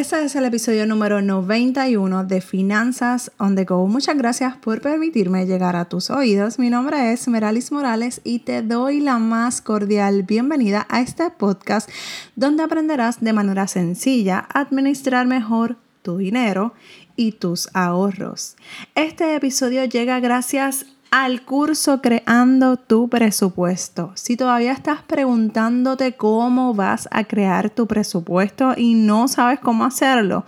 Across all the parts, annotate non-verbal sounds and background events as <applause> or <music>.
Este es el episodio número 91 de Finanzas on the Go. Muchas gracias por permitirme llegar a tus oídos. Mi nombre es Meralis Morales y te doy la más cordial bienvenida a este podcast donde aprenderás de manera sencilla a administrar mejor tu dinero y tus ahorros. Este episodio llega gracias a al curso Creando tu presupuesto. Si todavía estás preguntándote cómo vas a crear tu presupuesto y no sabes cómo hacerlo,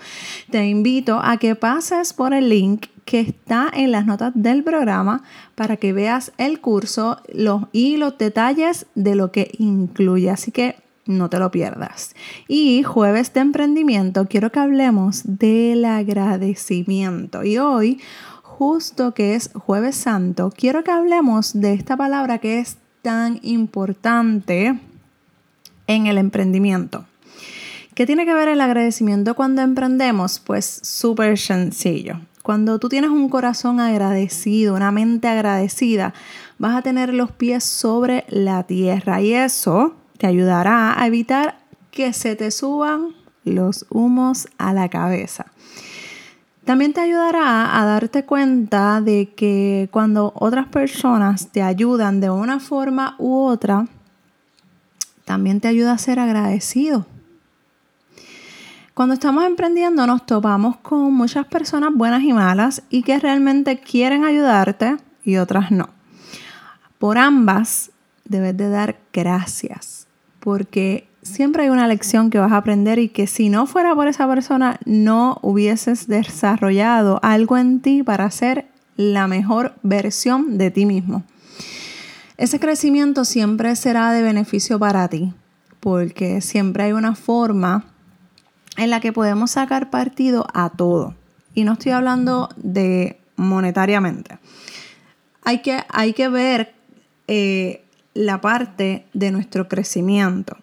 te invito a que pases por el link que está en las notas del programa para que veas el curso y los detalles de lo que incluye. Así que no te lo pierdas. Y jueves de emprendimiento, quiero que hablemos del agradecimiento. Y hoy justo que es jueves santo, quiero que hablemos de esta palabra que es tan importante en el emprendimiento. ¿Qué tiene que ver el agradecimiento cuando emprendemos? Pues súper sencillo. Cuando tú tienes un corazón agradecido, una mente agradecida, vas a tener los pies sobre la tierra y eso te ayudará a evitar que se te suban los humos a la cabeza. También te ayudará a darte cuenta de que cuando otras personas te ayudan de una forma u otra, también te ayuda a ser agradecido. Cuando estamos emprendiendo nos topamos con muchas personas buenas y malas y que realmente quieren ayudarte y otras no. Por ambas debes de dar gracias porque siempre hay una lección que vas a aprender y que si no fuera por esa persona no hubieses desarrollado algo en ti para ser la mejor versión de ti mismo. Ese crecimiento siempre será de beneficio para ti, porque siempre hay una forma en la que podemos sacar partido a todo. Y no estoy hablando de monetariamente. Hay que, hay que ver eh, la parte de nuestro crecimiento.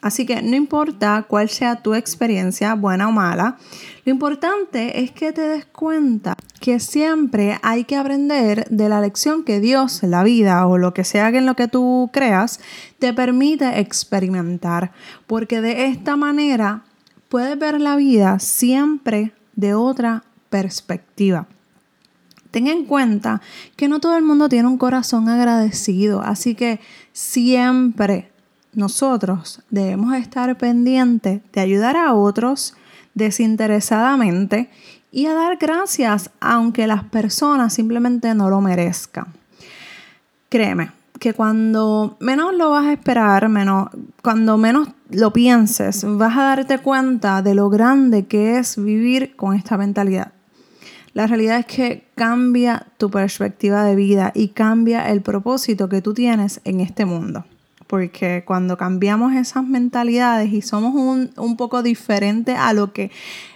Así que no importa cuál sea tu experiencia, buena o mala, lo importante es que te des cuenta que siempre hay que aprender de la lección que Dios, la vida o lo que sea en lo que tú creas, te permite experimentar. Porque de esta manera puedes ver la vida siempre de otra perspectiva. Ten en cuenta que no todo el mundo tiene un corazón agradecido, así que siempre nosotros debemos estar pendientes de ayudar a otros desinteresadamente y a dar gracias aunque las personas simplemente no lo merezcan. Créeme que cuando menos lo vas a esperar, menos, cuando menos lo pienses, vas a darte cuenta de lo grande que es vivir con esta mentalidad. La realidad es que cambia tu perspectiva de vida y cambia el propósito que tú tienes en este mundo porque cuando cambiamos esas mentalidades y somos un, poco diferentes a lo que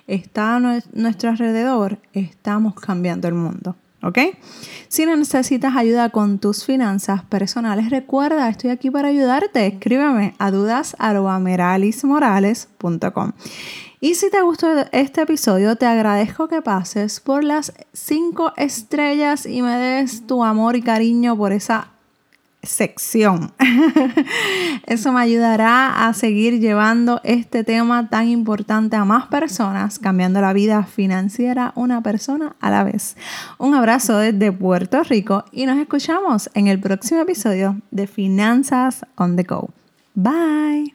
está a nuestro alrededor, estamos cambiando el mundo. ¿Ok? Si necesitas ayuda con tus finanzas personales, recuerda, estoy aquí para ayudarte. Escríbeme a dudas.meralismorales.com. Y si te gustó este episodio, te agradezco que pases por las cinco estrellas y me des tu amor y cariño por esa sección. <laughs> Eso me ayudará a seguir llevando este tema tan importante a más personas, cambiando la vida financiera una persona a la vez. Un abrazo desde Puerto Rico y nos escuchamos en el próximo episodio de Finanzas on the Go. Bye.